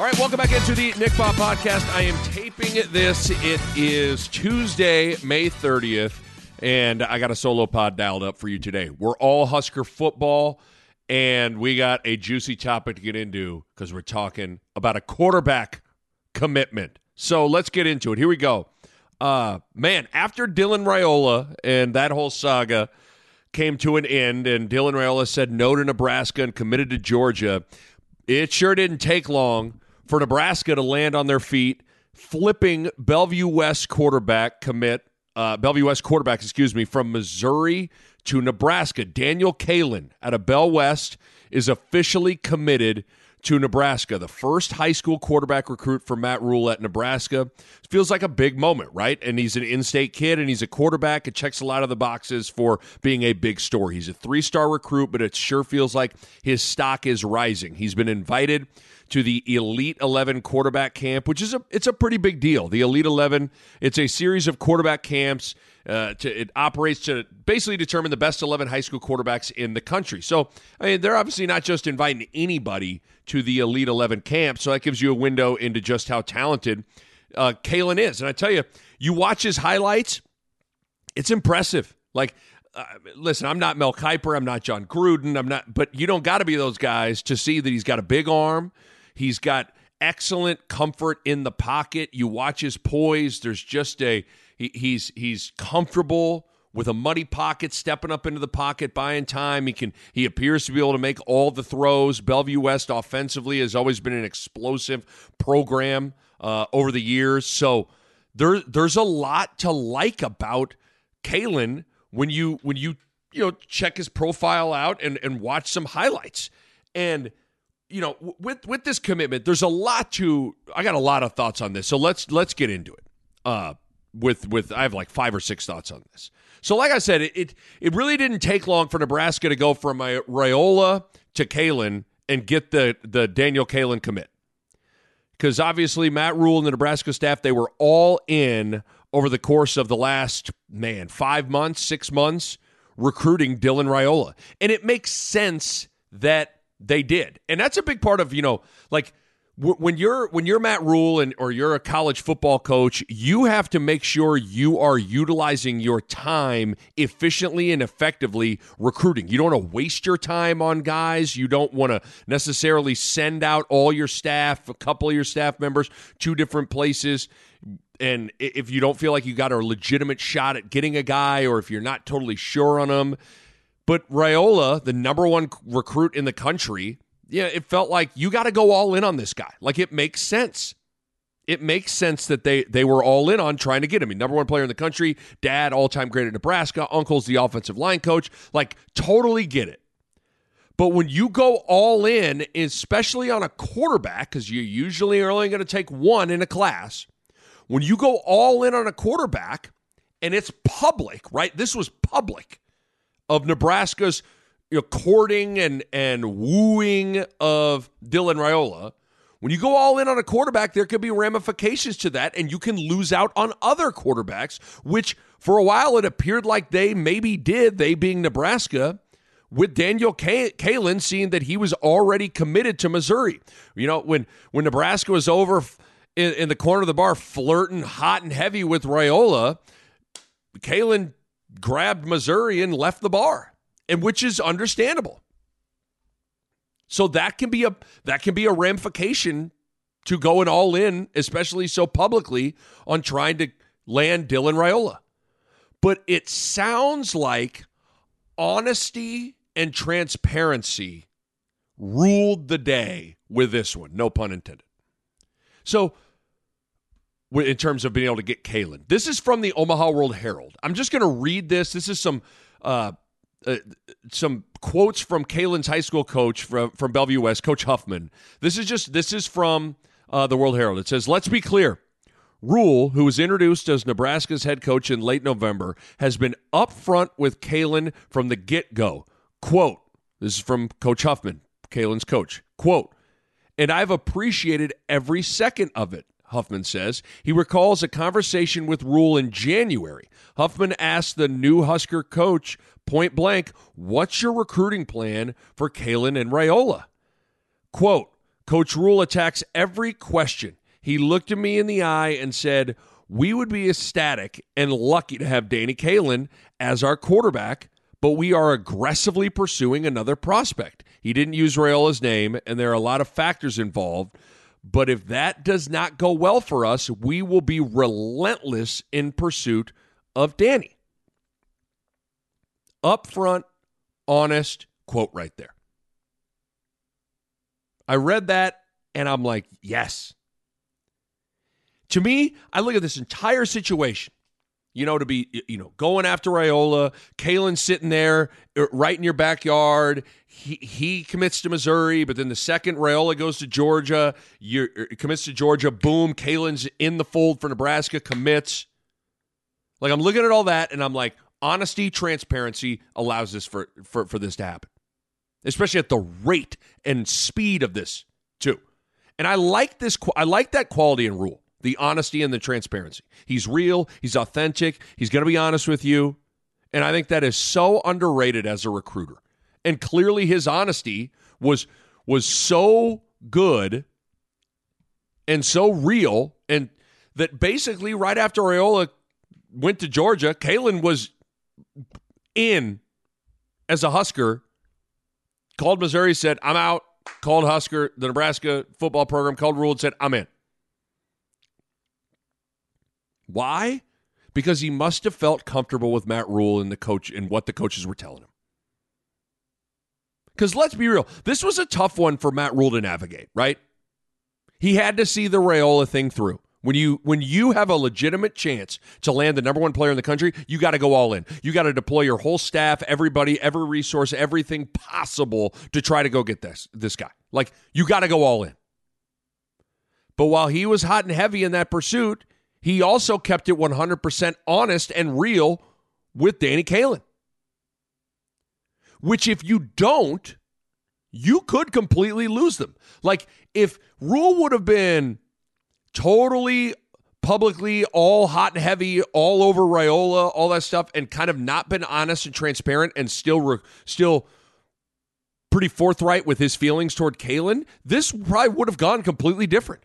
All right, welcome back into the Nick Bahe podcast. I am taping this. It is Tuesday, May 30th, and I got a solo pod dialed up for you today. We're all Husker football, and we got a juicy topic to get into because we're talking about a quarterback commitment. So let's get into it. Here we go. Uh, man, after Dylan Raiola and that whole saga came to an end, and Dylan Raiola said no to Nebraska and committed to Georgia, it sure didn't take long for Nebraska to land on their feet, flipping Bellevue West quarterback commit, uh, Bellevue West quarterback, excuse me, from Missouri to Nebraska. Daniel Kaelin out of Bell West is officially committed to Nebraska, the first high school quarterback recruit for Matt Rhule at Nebraska. Feels like a big moment, right? And he's an in state kid and he's a quarterback. It checks a lot of the boxes for being a big story. He's a three star recruit, but it sure feels like his stock is rising. He's been invited to the Elite 11 quarterback camp, which is a it's a pretty big deal. The Elite 11, it's a series of quarterback camps. Uh, to, it operates to basically determine the best 11 high school quarterbacks in the country. So, I mean, they're obviously not just inviting anybody to the Elite 11 camp. So that gives you a window into just how talented uh, Kaelin is. And I tell you, you watch his highlights, it's impressive. Like, uh, listen, I'm not Mel Kiper, I'm not John Gruden, I'm not, but you don't got to be those guys to see that he's got a big arm. He's got excellent comfort in the pocket. You watch his poise. There's just a he, he's he's comfortable with a muddy pocket, stepping up into the pocket, buying time. He can he appears to be able to make all the throws. Bellevue West offensively has always been an explosive program uh, over the years. So there there's a lot to like about Kaelin when you when you you know check his profile out and and watch some highlights and you know, with with this commitment, there's a lot to. I got a lot of thoughts on this, so let's let's get into it. Uh, with with I have like five or six thoughts on this. So, like I said, it it, it really didn't take long for Nebraska to go from a Raiola to Kaelin and get the the Daniel Kaelin commit, because obviously Matt Rhule and the Nebraska staff they were all in over the course of the last man five months, six months recruiting Dylan Raiola, and it makes sense that they did, and that's a big part of you know like when you're when you're Matt Rhule and or you're a college football coach, you have to make sure you are utilizing your time efficiently and effectively recruiting. You don't want to waste your time on guys. You don't want to necessarily send out all your staff, a couple of your staff members, to different places. And if you don't feel like you got a legitimate shot at getting a guy, or if you're not totally sure on him, but Raiola, the number one recruit in the country, yeah, it felt like you got to go all in on this guy. Like it makes sense. It makes sense that they they were all in on trying to get him. Number one player in the country, dad, all time great at Nebraska, uncle's the offensive line coach. Like, totally get it. But when you go all in, especially on a quarterback, because you usually are only going to take one in a class, when you go all in on a quarterback and it's public, right? This was public of Nebraska's you know, courting and and wooing of Dylan Raiola. When you go all in on a quarterback, there could be ramifications to that, and you can lose out on other quarterbacks, which for a while it appeared like they maybe did, they being Nebraska, with Daniel Kaelin seeing that he was already committed to Missouri. You know, when when Nebraska was over in, in the corner of the bar flirting hot and heavy with Raiola, Kaelin grabbed Missouri and left the bar, and which is understandable. So that can be a that can be a ramification to going all in, especially so publicly on trying to land Dylan Raiola. But it sounds like honesty and transparency ruled the day with this one, no pun intended. So in terms of being able to get Kaelin. This is from the Omaha World Herald. I'm just going to read this. This is some uh, uh, some quotes from Kaelin's high school coach from, from Bellevue West, Coach Huffman. This is just this is from uh, the World Herald. It says, "Let's be clear. Rhule, who was introduced as Nebraska's head coach in late November, has been upfront with Kaelin from the get go. Quote, this is from Coach Huffman, Kaelin's coach. Quote, and I've appreciated every second of it. Huffman says. He recalls a conversation with Rhule in January. Huffman asked the new Husker coach point blank, What's your recruiting plan for Kaelin and Raiola? Quote, Coach Rhule attacks every question. He looked at me in the eye and said, We would be ecstatic and lucky to have Danny Kaelin as our quarterback, but we are aggressively pursuing another prospect. He didn't use Raiola's name, and there are a lot of factors involved. But if that does not go well for us, we will be relentless in pursuit of Danny. Upfront, honest quote right there. I read that and I'm like, yes. To me, I look at this entire situation you know, to be, you know, going after Raiola, Kaelin sitting there uh, right in your backyard. He, he commits to Missouri, but then the second Raiola goes to Georgia, you er, commits to Georgia. Boom, Kaelin's in the fold for Nebraska, commits. Like I'm looking at all that, and I'm like, honesty, transparency allows this for for for this to happen, especially at the rate and speed of this too. And I like this. I like that quality and Rhule the honesty and the transparency. He's real, he's authentic, he's going to be honest with you. And I think that is so underrated as a recruiter. And clearly his honesty was was so good and so real and that basically right after Raiola went to Georgia, Kaelin was in as a Husker, called Missouri, said, I'm out, called Husker, the Nebraska football program, called Rhule and said, I'm in. Why? Because he must have felt comfortable with Matt Rhule and the coach and what the coaches were telling him. Because let's be real, this was a tough one for Matt Rhule to navigate, right? He had to see the Raiola thing through. When you when you have a legitimate chance to land the number one player in the country, you got to go all in. You got to deploy your whole staff, everybody, every resource, everything possible to try to go get this this guy. Like you got to go all in. But while he was hot and heavy in that pursuit, he also kept it 100% honest and real with Danny Kaelin. Which, if you don't, you could completely lose them. Like, if Rhule would have been totally publicly all hot and heavy all over Raiola, all that stuff, and kind of not been honest and transparent and still, re- still pretty forthright with his feelings toward Kaelin, this probably would have gone completely different.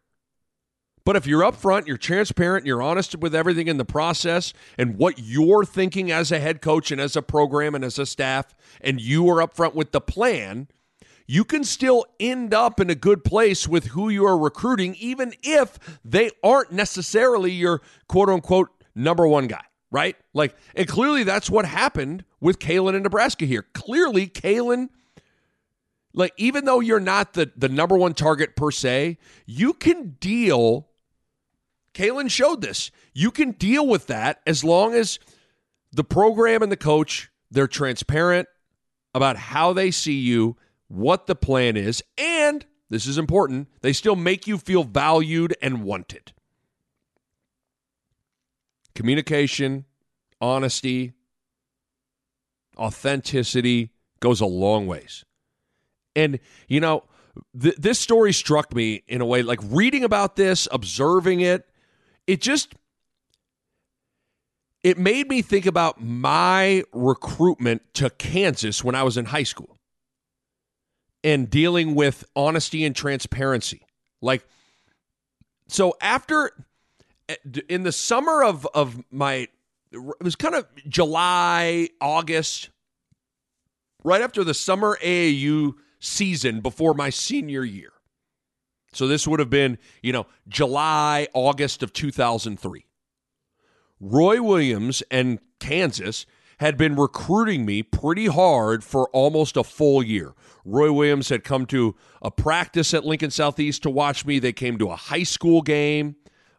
But if you're upfront, you're transparent, you're honest with everything in the process and what you're thinking as a head coach and as a program and as a staff, and you are upfront with the plan, you can still end up in a good place with who you are recruiting, even if they aren't necessarily your quote unquote number one guy, right? Like, and clearly that's what happened with Kaelin in Nebraska here. Clearly, Kaelin like even though you're not the the number one target per se, you can deal Kaelin showed this. You can deal with that as long as the program and the coach, they're transparent about how they see you, what the plan is, and this is important, they still make you feel valued and wanted. Communication, honesty, authenticity goes a long ways. And, you know, th- this story struck me in a way like reading about this, observing it, it just it made me think about my recruitment to Kansas when I was in high school and dealing with honesty and transparency. Like so after in the summer of of my it was kind of July, August, right after the summer AAU season before my senior year. So this would have been, you know, July, August of 2003. Roy Williams and Kansas had been recruiting me pretty hard for almost a full year. Roy Williams had come to a practice at Lincoln Southeast to watch me. They came to a high school game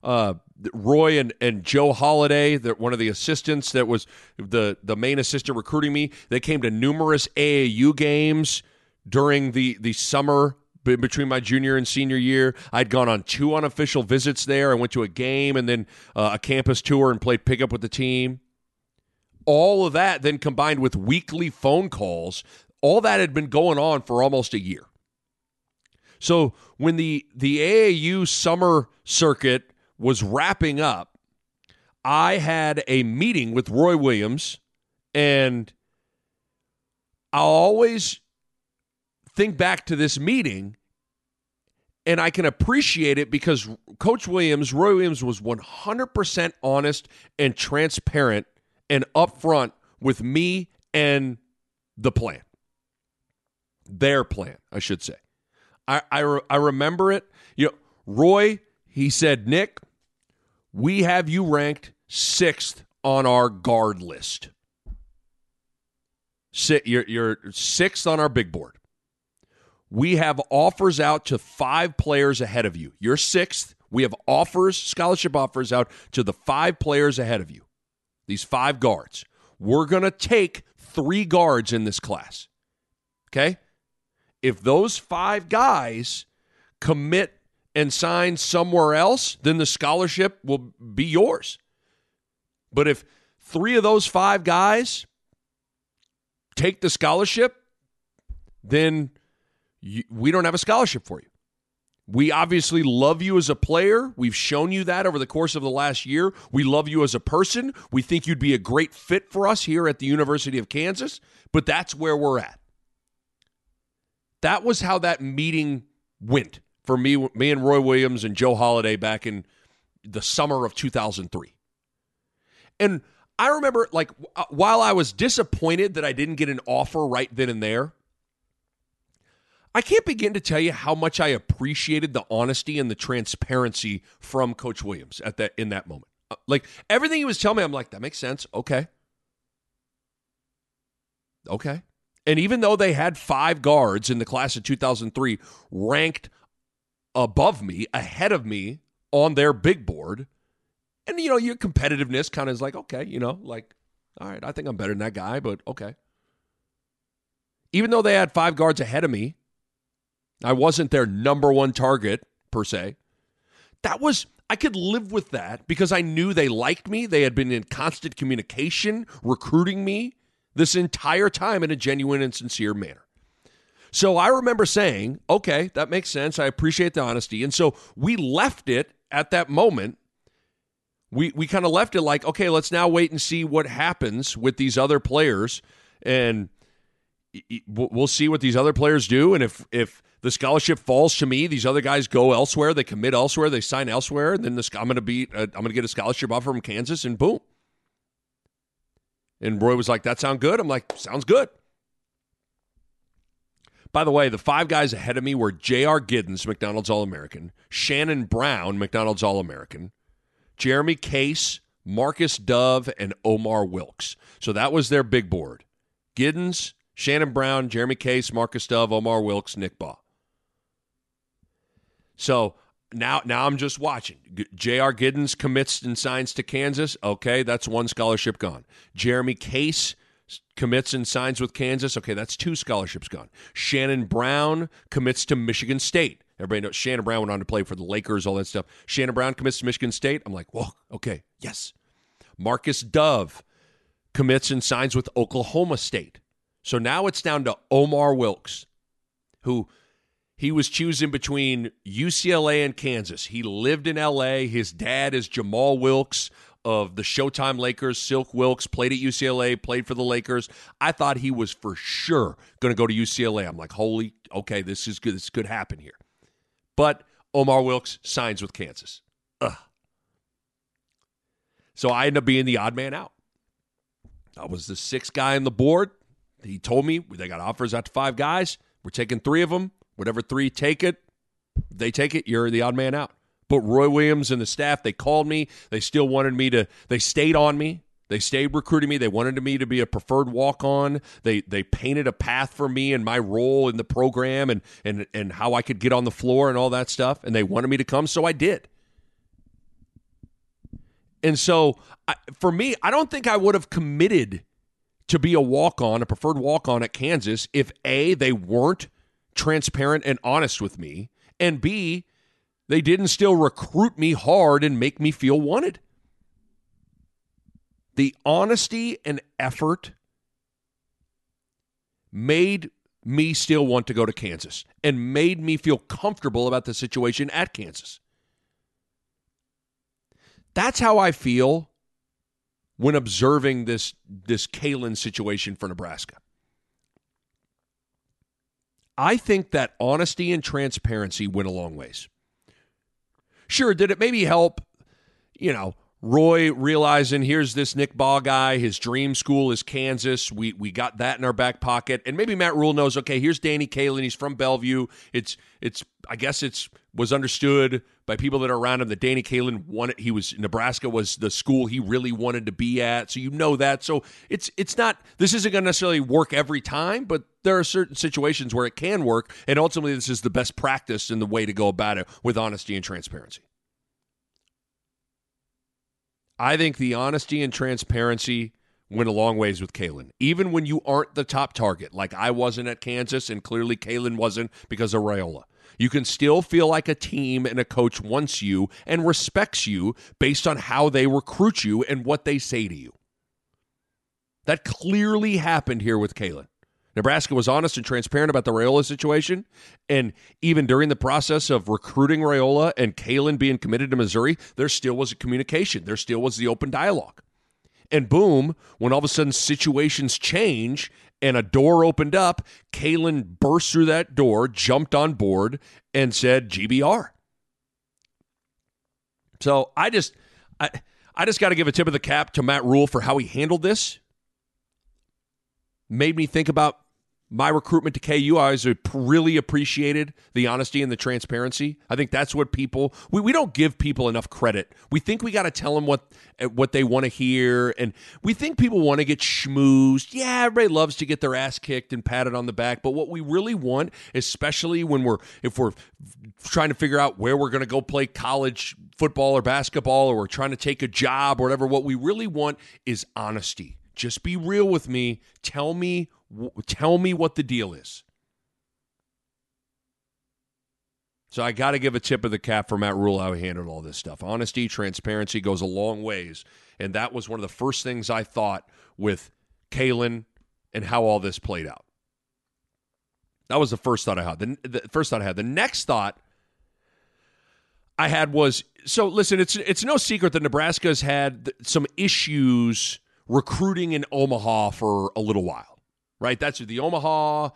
uh, Roy and, and Joe Holladay, that one of the assistants that was the the main assistant recruiting me. They came to numerous AAU games during the the summer between my junior and senior year. I'd gone on two unofficial visits there. I went to a game and then uh, a campus tour and played pickup with the team. All of that then combined with weekly phone calls, all that had been going on for almost a year. So when the the AAU summer circuit was wrapping up, I had a meeting with Roy Williams and I always think back to this meeting and I can appreciate it because Coach Williams, Roy Williams, was 100% honest and transparent and upfront with me and the plan. Their plan, I should say. I, I, re- I remember it. You know, Roy, he said, Nick, we have you ranked sixth on our guard list. Sit, you're, you're sixth on our big board. We have offers out to five players ahead of you. You're sixth. We have offers, scholarship offers out to the five players ahead of you. These five guards. We're going to take three guards in this class. Okay? If those five guys commit and sign somewhere else, then the scholarship will be yours. But if three of those five guys take the scholarship, then you, we don't have a scholarship for you. We obviously love you as a player. We've shown you that over the course of the last year. We love you as a person. We think you'd be a great fit for us here at the University of Kansas, but that's where we're at. That was how that meeting went for me, me and Roy Williams and Joe Holladay back in the summer of 2003. And I remember, like, uh, while I was disappointed that I didn't get an offer right then and there, I can't begin to tell you how much I appreciated the honesty and the transparency from Coach Williams at that in that moment. Uh, like everything he was telling me, I'm like, that makes sense. Okay. Okay. And even though they had five guards in the class of 2003 ranked above me, ahead of me on their big board, and you know, your competitiveness kind of is like, okay, you know, like, all right, I think I'm better than that guy, but okay. Even though they had five guards ahead of me, I wasn't their number one target, per se. That was, I could live with that because I knew they liked me. They had been in constant communication, recruiting me this entire time in a genuine and sincere manner. So I remember saying, okay, that makes sense. I appreciate the honesty. And so we left it at that moment. We, we kind of left it like, okay, let's now wait and see what happens with these other players. And we'll see what these other players do. And if, if the scholarship falls to me. These other guys go elsewhere. They commit elsewhere. They sign elsewhere. And then this, I'm going to be uh, I'm going to get a scholarship offer from Kansas, and boom. And Roy was like, "That sounds good." I'm like, "Sounds good." By the way, the five guys ahead of me were J.R. Giddens, McDonald's All American, Shannon Brown, McDonald's All American, Jeremy Case, Marcus Dove, and Omar Wilkes. So that was their big board. Giddens, Shannon Brown, Jeremy Case, Marcus Dove, Omar Wilkes, Nick Bahe. So now now I'm just watching. J.R. Giddens commits and signs to Kansas. Okay, that's one scholarship gone. Jeremy Case commits and signs with Kansas. Okay, that's two scholarships gone. Shannon Brown commits to Michigan State. Everybody knows Shannon Brown went on to play for the Lakers, all that stuff. Shannon Brown commits to Michigan State. I'm like, whoa, okay, yes. Marcus Dove commits and signs with Oklahoma State. So now it's down to Omar Wilkes, who he was choosing between UCLA and Kansas. He lived in LA. His dad is Jamaal Wilkes of the Showtime Lakers. Silk Wilkes played at UCLA, played for the Lakers. I thought he was for sure going to go to UCLA. I'm like, holy, okay, this is good. This could happen here. But Omar Wilkes signs with Kansas. Ugh. So I end up being the odd man out. I was the sixth guy on the board. He told me they got offers out to five guys. We're taking three of them. Whatever three take it, they take it. You're the odd man out. But Roy Williams and the staff, they called me. They still wanted me to. They stayed on me. They stayed recruiting me. They wanted me to be a preferred walk on. They they painted a path for me and my role in the program and and and how I could get on the floor and all that stuff. And they wanted me to come, so I did. And so I, for me, I don't think I would have committed to be a walk on, a preferred walk on at Kansas if A, they weren't transparent and honest with me, and B, they didn't still recruit me hard and make me feel wanted. The honesty and effort made me still want to go to Kansas and made me feel comfortable about the situation at Kansas. That's how I feel when observing this this Kaelin situation for Nebraska. I think that honesty and transparency went a long ways. Sure, did it maybe help, you know, Roy realizing here's this Nick Bahe guy, his dream school is Kansas. We we got that in our back pocket. And maybe Matt Rhule knows, okay, here's Danny Kaelin, he's from Bellevue. It's it's I guess it's was understood by people that are around him that Danny Kaelin wanted he was Nebraska was the school he really wanted to be at. So you know that. So it's it's not this isn't going to necessarily work every time, but there are certain situations where it can work and ultimately this is the best practice and the way to go about it with honesty and transparency. I think the honesty and transparency went a long ways with Kaelin. Even when you aren't the top target, like I wasn't at Kansas and clearly Kaelin wasn't because of Raiola. You can still feel like a team and a coach wants you and respects you based on how they recruit you and what they say to you. That clearly happened here with Kaelin. Nebraska was honest and transparent about the Raiola situation. And even during the process of recruiting Raiola and Kaelin being committed to Missouri, there still was a communication. There still was the open dialogue. And boom, when all of a sudden situations change and a door opened up, Kaelin burst through that door, jumped on board, and said GBR. So I just I I just got to give a tip of the cap to Matt Rhule for how he handled this. Made me think about my recruitment to KU, I always really appreciated the honesty and the transparency. I think that's what people we, we don't give people enough credit. We think we got to tell them what eh, what they want to hear, and we think people want to get schmoozed. Yeah, everybody loves to get their ass kicked and patted on the back, but what we really want, especially when we're if we're trying to figure out where we're going to go play college football or basketball, or we're trying to take a job or whatever, what we really want is honesty. Just be real with me. Tell me tell me what the deal is. So I got to give a tip of the cap for Matt Rhule how he handled all this stuff. Honesty, transparency goes a long ways, and that was one of the first things I thought with Kaelin and how all this played out. That was the first thought I had. The, the first thought I had. The next thought I had was so. Listen, it's it's no secret that Nebraska's had some issues recruiting in Omaha for a little while right? That's the Omaha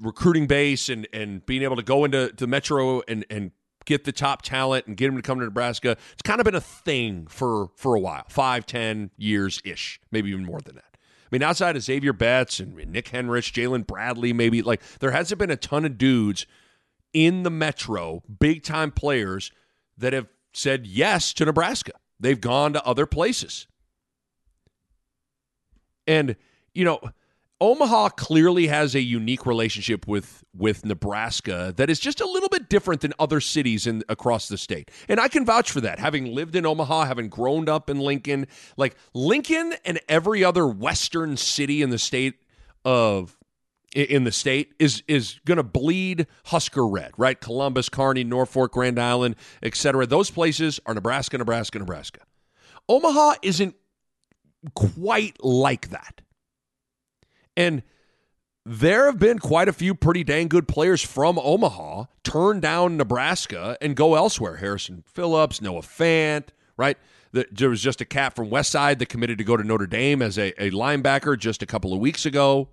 recruiting base and and being able to go into the metro and and get the top talent and get them to come to Nebraska. It's kind of been a thing for for a while, five, ten years ish, maybe even more than that. I mean, outside of Xavier Betts and Nick Henrich, Jalen Bradley, maybe like there hasn't been a ton of dudes in the metro, big time players that have said yes to Nebraska. They've gone to other places. And, you know, Omaha clearly has a unique relationship with with Nebraska that is just a little bit different than other cities in across the state. And I can vouch for that. Having lived in Omaha, having grown up in Lincoln, like Lincoln and every other western city in the state of in the state is is going to bleed Husker red, right? Columbus, Kearney, Norfolk, Grand Island, etc. Those places are Nebraska, Nebraska, Nebraska. Omaha isn't quite like that. And there have been quite a few pretty dang good players from Omaha turn down Nebraska and go elsewhere. Harrison Phillips, Noah Fant, right? There was just a cat from West Side that committed to go to Notre Dame as a, a linebacker just a couple of weeks ago.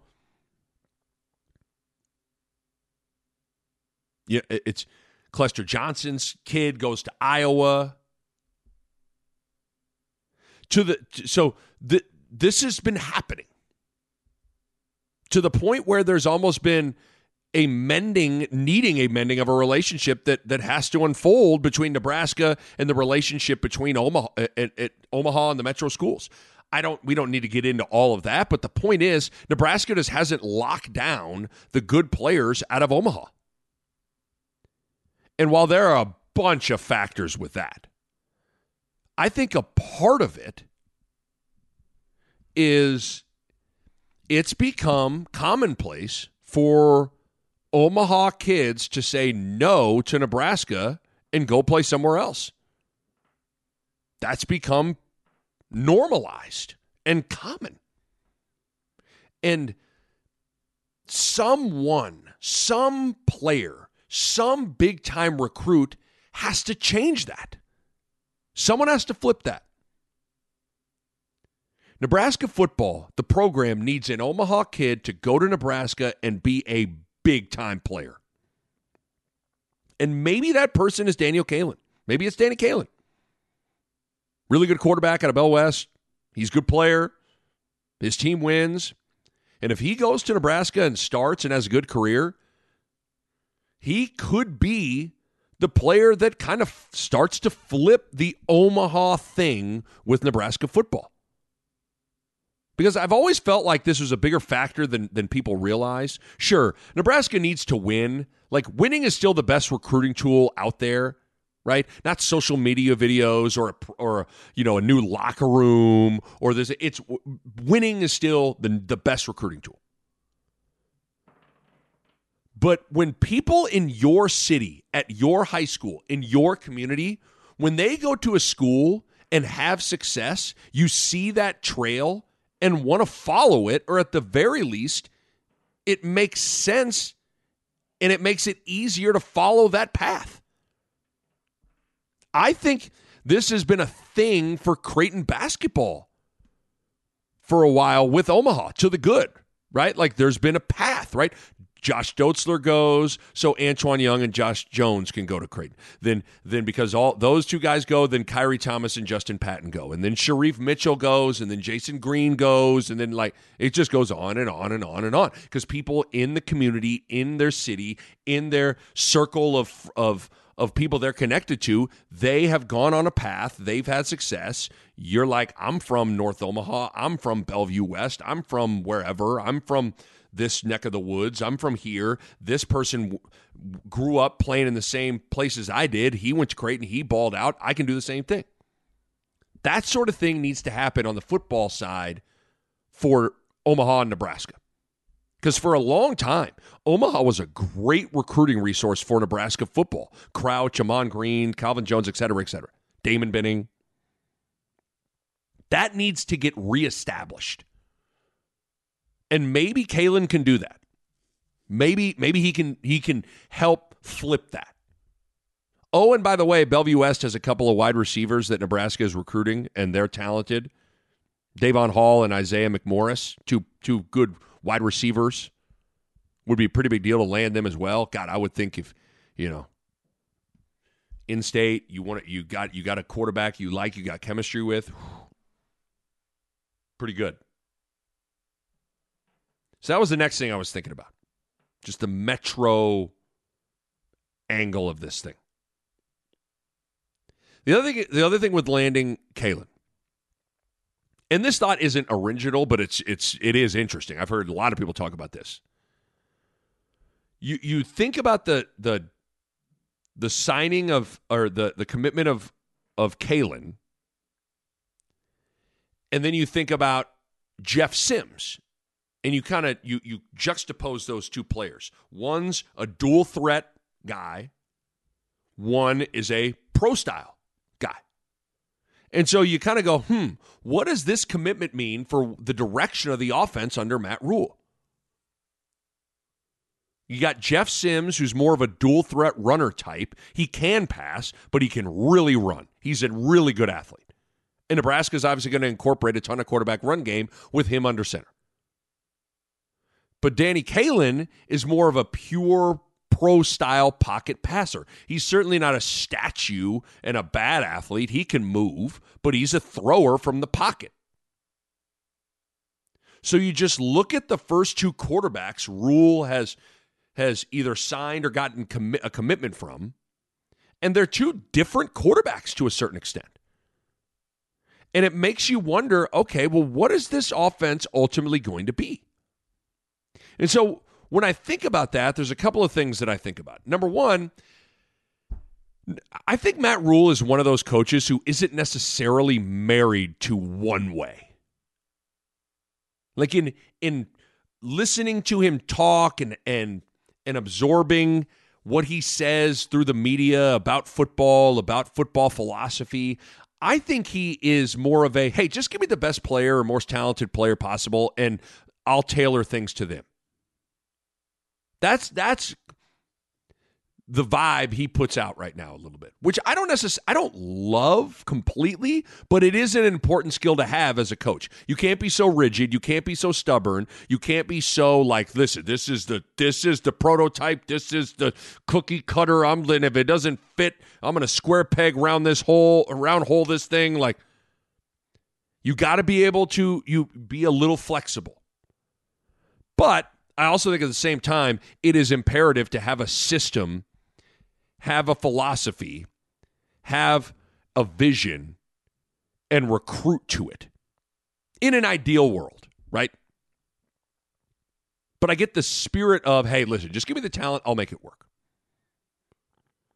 Yeah, it's Clester Johnson's kid goes to Iowa. To the so the, this has been happening to the point where there's almost been a mending, needing a mending of a relationship that that has to unfold between Nebraska and the relationship between Omaha, at, uh, at Omaha and the metro schools. I don't. We don't need to get into all of that, but the point is, Nebraska just hasn't locked down the good players out of Omaha. And while there are a bunch of factors with that, I think a part of it is it's become commonplace for Omaha kids to say no to Nebraska and go play somewhere else. That's become normalized and common. And someone, some player, some big time recruit has to change that. Someone has to flip that. Nebraska football, the program needs an Omaha kid to go to Nebraska and be a big time player. And maybe that person is Daniel Kaelin. Maybe it's Danny Kaelin. Really good quarterback out of Bell West. He's a good player. His team wins. And if he goes to Nebraska and starts and has a good career, he could be the player that kind of starts to flip the Omaha thing with Nebraska football. Because I've always felt like this was a bigger factor than, than people realize. Sure, Nebraska needs to win. Like, winning is still the best recruiting tool out there right? Not social media videos or a, or you know a new locker room or there's it's winning is still the the best recruiting tool. But when people in your city, at your high school, in your community, when they go to a school and have success, you see that trail and want to follow it, or at the very least, it makes sense and it makes it easier to follow that path. I think this has been a thing for Creighton basketball for a while with Omaha to the good, right? Like there's been a path, right? Josh Dotzler goes, so Antoine Young and Josh Jones can go to Creighton. Then, then because all those two guys go, then Khyri Thomas and Justin Patton go, and then Shereef Mitchell goes, and then Jason Green goes, and then like it just goes on and on and on and on. Because people in the community, in their city, in their circle of of of people they're connected to, they have gone on a path, they've had success. You're like, I'm from North Omaha, I'm from Bellevue West, I'm from wherever, I'm from this neck of the woods, I'm from here. This person w- grew up playing in the same places I did. He went to Creighton, he balled out. I can do the same thing. That sort of thing needs to happen on the football side for Omaha and Nebraska. Because for a long time, Omaha was a great recruiting resource for Nebraska football. Crouch, Ahman Green, Calvin Jones, et cetera, et cetera. Damon Benning. That needs to get reestablished. And maybe Kaelin can do that. Maybe, maybe he can he can help flip that. Oh, and by the way, Bellevue West has a couple of wide receivers that Nebraska is recruiting, and they're talented. Davon Hall and Isaiah McMorris, two two good wide receivers would be a pretty big deal to land them as well. God, I would think if you know in state you want you got you got a quarterback you like you got chemistry with, pretty good. So that was the next thing I was thinking about, just the metro angle of this thing. The other thing, the other thing with landing Kaelin, and this thought isn't original, but it's it's it is interesting. I've heard a lot of people talk about this. You you think about the the the signing of or the the commitment of of Kaelin, and then you think about Jeff Sims, and you kind of you you juxtapose those two players. One's a dual threat guy. One is a pro style guy. and so you kind of go, hmm, what does this commitment mean for the direction of the offense under Matt Rhule?" You got Jeff Sims, who's more of a dual threat runner type. He can pass, but he can really run. He's a really good athlete. And Nebraska is obviously going to incorporate a ton of quarterback run game with him under center. But Danny Kaelin is more of a pure pro style pocket passer. He's certainly not a statue and a bad athlete. He can move, but he's a thrower from the pocket. So you just look at the first two quarterbacks Rhule has has either signed or gotten commi- a commitment from, and they're two different quarterbacks to a certain extent. And it makes you wonder, okay, well, what is this offense ultimately going to be? And so when I think about that, there's a couple of things that I think about. Number one, I think Matt Rhule is one of those coaches who isn't necessarily married to one way. Like in in listening to him talk and and and absorbing what he says through the media about football, about football philosophy, I think he is more of a hey, just give me the best player or most talented player possible and I'll tailor things to them. That's that's the vibe he puts out right now a little bit, which I don't necessarily I don't love completely, but it is an important skill to have as a coach. You can't be so rigid, you can't be so stubborn, you can't be so like listen, this is the this is the prototype, this is the cookie cutter. I'm and if it doesn't fit, I'm to square peg round this hole, around hole this thing like you got to be able to you be a little flexible. But I also think at the same time, it is imperative to have a system have a philosophy, have a vision, and recruit to it in an ideal world, right? But I get the spirit of, hey, listen, just give me the talent, I'll make it work.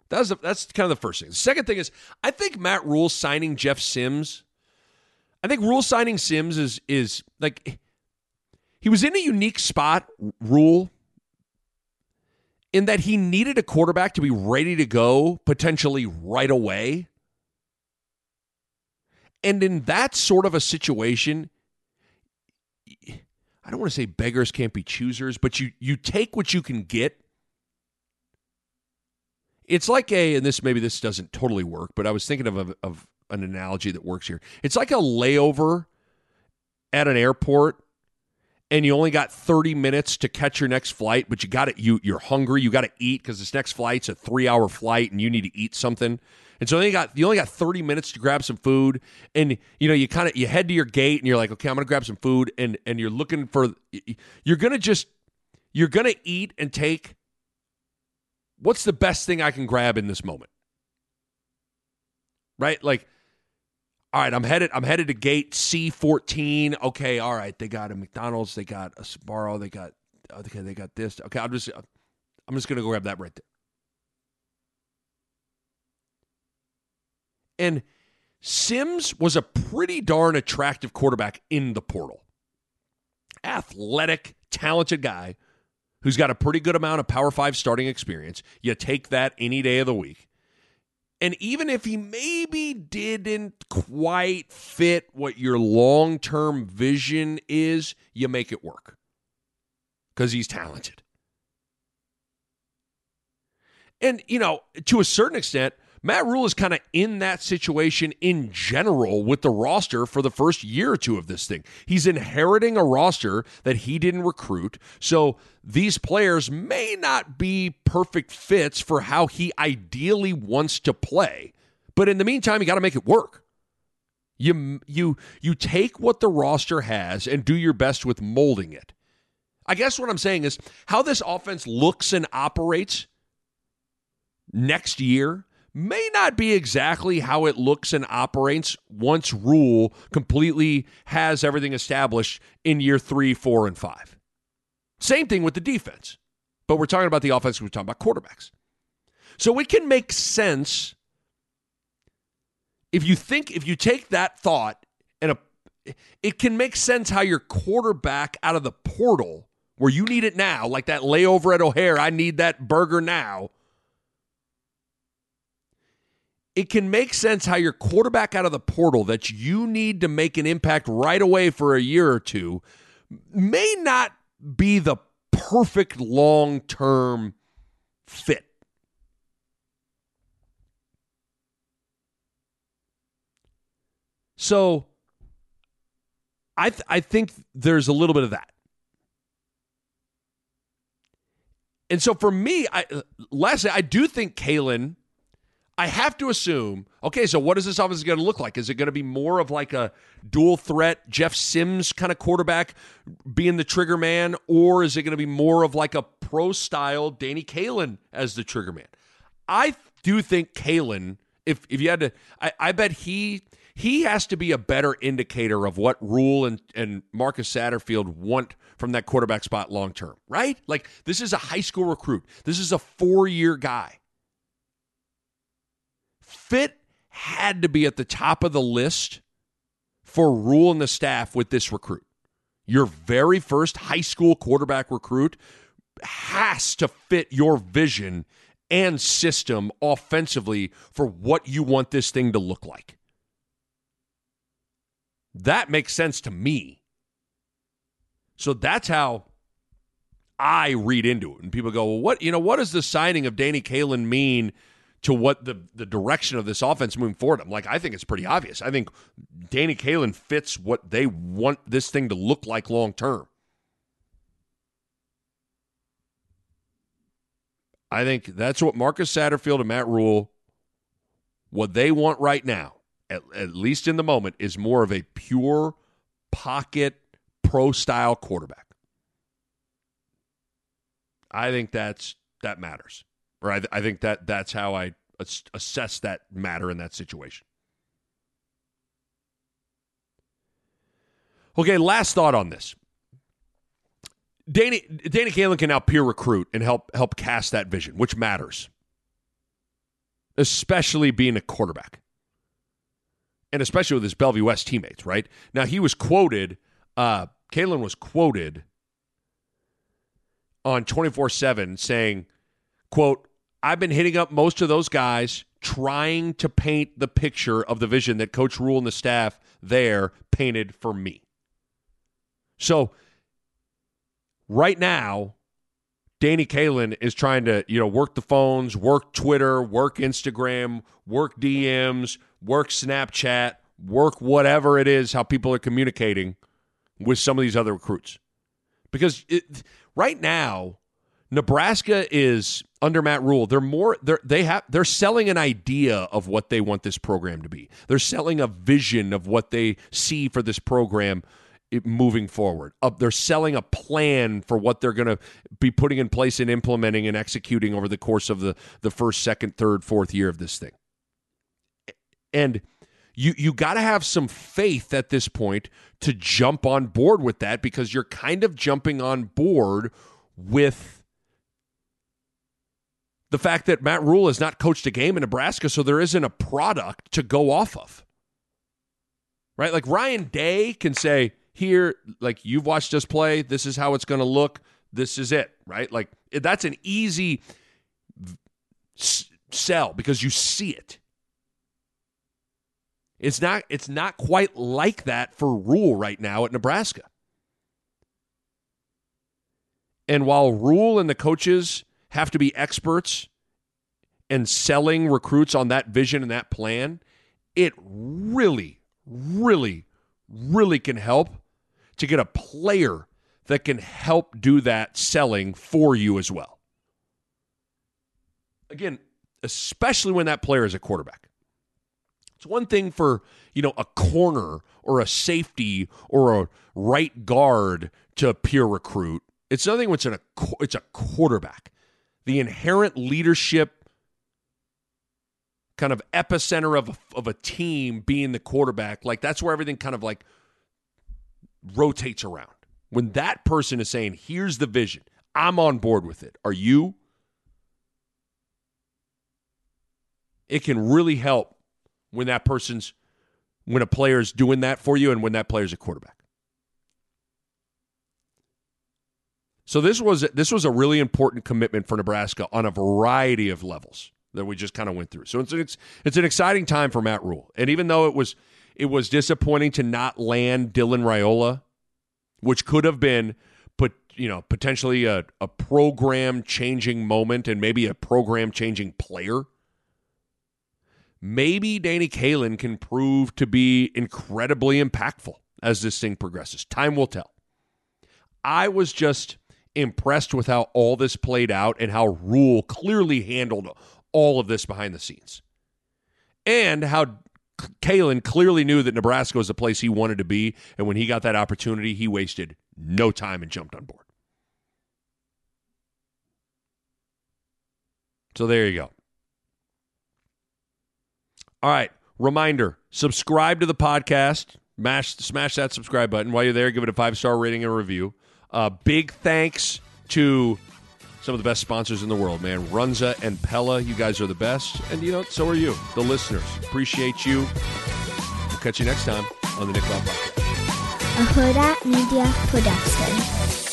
That's the, that's kind of the first thing. The second thing is, I think Matt Rhule signing Jeff Sims. I think Rhule signing Sims is is like he was in a unique spot. Rhule, in that he needed a quarterback to be ready to go potentially right away. And in that sort of a situation, I don't want to say beggars can't be choosers, but you you take what you can get. It's like a, and this maybe this doesn't totally work, but I was thinking of, of, of an analogy that works here. It's like a layover at an airport and you only got 30 minutes to catch your next flight, but you got it. You you're hungry. You got to eat because this next flight's a three hour flight, and you need to eat something. And so you got you only got 30 minutes to grab some food, and you know you kind of you head to your gate, and you're like, okay, I'm gonna grab some food, and and you're looking for you're gonna just you're gonna eat and take. What's the best thing I can grab in this moment? Right, like all right, I'm headed. I'm headed to gate C14. Okay, all right. They got a McDonald's. They got a Sbarro. They got okay. They got this. Okay, I'm just. I'm just gonna go grab that right there. And Sims was a pretty darn attractive quarterback in the portal. Athletic, talented guy who's got a pretty good amount of Power Five starting experience. You take that any day of the week. And even if he maybe didn't quite fit what your long term vision is, you make it work because he's talented. And, you know, to a certain extent, Matt Rhule is kind of in that situation in general with the roster for the first year or two of this thing. He's inheriting a roster that he didn't recruit. So these players may not be perfect fits for how he ideally wants to play. But in the meantime, you got to make it work. You you you take what the roster has and do your best with molding it. I guess what I'm saying is how this offense looks and operates next year may not be exactly how it looks and operates once Rhule completely has everything established in year three, four, and five. Same thing with the defense. But we're talking about the offense, we're talking about quarterbacks. So it can make sense if you think, if you take that thought and a, it can make sense how your quarterback out of the portal, where you need it now, like that layover at O'Hare, I need that burger now it can make sense how your quarterback out of the portal that you need to make an impact right away for a year or two may not be the perfect long term fit. So I th- I think there's a little bit of that. And so for me, I lastly, I do think Kaelin I have to assume, okay, so what is this offense going to look like? Is it going to be more of like a dual threat Jeff Sims kind of quarterback being the trigger man, or is it going to be more of like a pro style Danny Kaelin as the trigger man? I do think Kaelin, if if you had to, I, I bet he he has to be a better indicator of what Rhule and, and Marcus Satterfield want from that quarterback spot long term, right? Like this is a high school recruit. This is a four year guy. Fit had to be at the top of the list for Rhule and the staff with this recruit. Your very first high school quarterback recruit has to fit your vision and system offensively for what you want this thing to look like. That makes sense to me. So that's how I read into it. And people go, well, what, you know, what does the signing of Danny Kaelin mean to what the, the direction of this offense moving forward? I'm like, I think it's pretty obvious. I think Danny Kaelin fits what they want this thing to look like long term. I think that's what Marcus Satterfield and Matt Rhule, what they want right now, at, at least in the moment, is more of a pure pocket pro style quarterback. I think that's that matters, or I, I think that that's how I assess that matter in that situation. Okay, last thought on this. Danny Danny Kaelin can now peer recruit and help help cast that vision, which matters, especially being a quarterback, and especially with his Bellevue West teammates. Right now, he was quoted. Uh, Kaelin was quoted on twenty four seven saying, "quote I've been hitting up most of those guys." Trying to paint the picture of the vision that Coach Rhule and the staff there painted for me. So right now, Danny Kaelin is trying to, you know, work the phones, work Twitter, work Instagram, work DMs, work Snapchat, work whatever it is, how people are communicating with some of these other recruits. Because it, right now, Nebraska is under Matt Rhule. They're more they're they have they're selling an idea of what they want this program to be. They're selling a vision of what they see for this program moving forward. Uh, they're selling a plan for what they're going to be putting in place and implementing and executing over the course of the the first, second, third, fourth year of this thing. And you you got to have some faith at this point to jump on board with that because you're kind of jumping on board with the fact that Matt Rhule has not coached a game in Nebraska, so there isn't a product to go off of. Right? Like Ryan Day can say, here, like you've watched us play, this is how it's going to look. This is it, right? Like that's an easy sell because you see it. It's not it's not quite like that for Rhule right now at Nebraska. And while Rhule and the coaches have to be experts and selling recruits on that vision and that plan, it really, really, really can help to get a player that can help do that selling for you as well. Again, especially when that player is a quarterback. It's one thing for, you know, a corner or a safety or a right guard to peer recruit. It's nothing when it's a it's a quarterback. The inherent leadership kind of epicenter of a, of a team being the quarterback, like that's where everything kind of like rotates around. When that person is saying, here's the vision, I'm on board with it. Are you? It can really help when that person's, when a player's doing that for you and when that player's a quarterback. So this was this was a really important commitment for Nebraska on a variety of levels that we just kind of went through. So it's it's it's an exciting time for Matt Rhule. And even though it was it was disappointing to not land Dylan Raiola, which could have been put you know potentially a, a program changing moment and maybe a program changing player. Maybe Danny Kaelin can prove to be incredibly impactful as this thing progresses. Time will tell. I was just impressed with how all this played out and how Rhule clearly handled all of this behind the scenes. And how Kaelin clearly knew that Nebraska was the place he wanted to be, and when he got that opportunity, he wasted no time and jumped on board. So there you go. All right, reminder: subscribe to the podcast. Smash that subscribe button while you're there. Give it a five star rating and review. Uh, big thanks to some of the best sponsors in the world, man. Runza and Pella, you guys are the best. And, you know, so are you, the listeners. Appreciate you. We'll catch you next time on the Nick Bahe Podcast. a Hurrdat Media Production.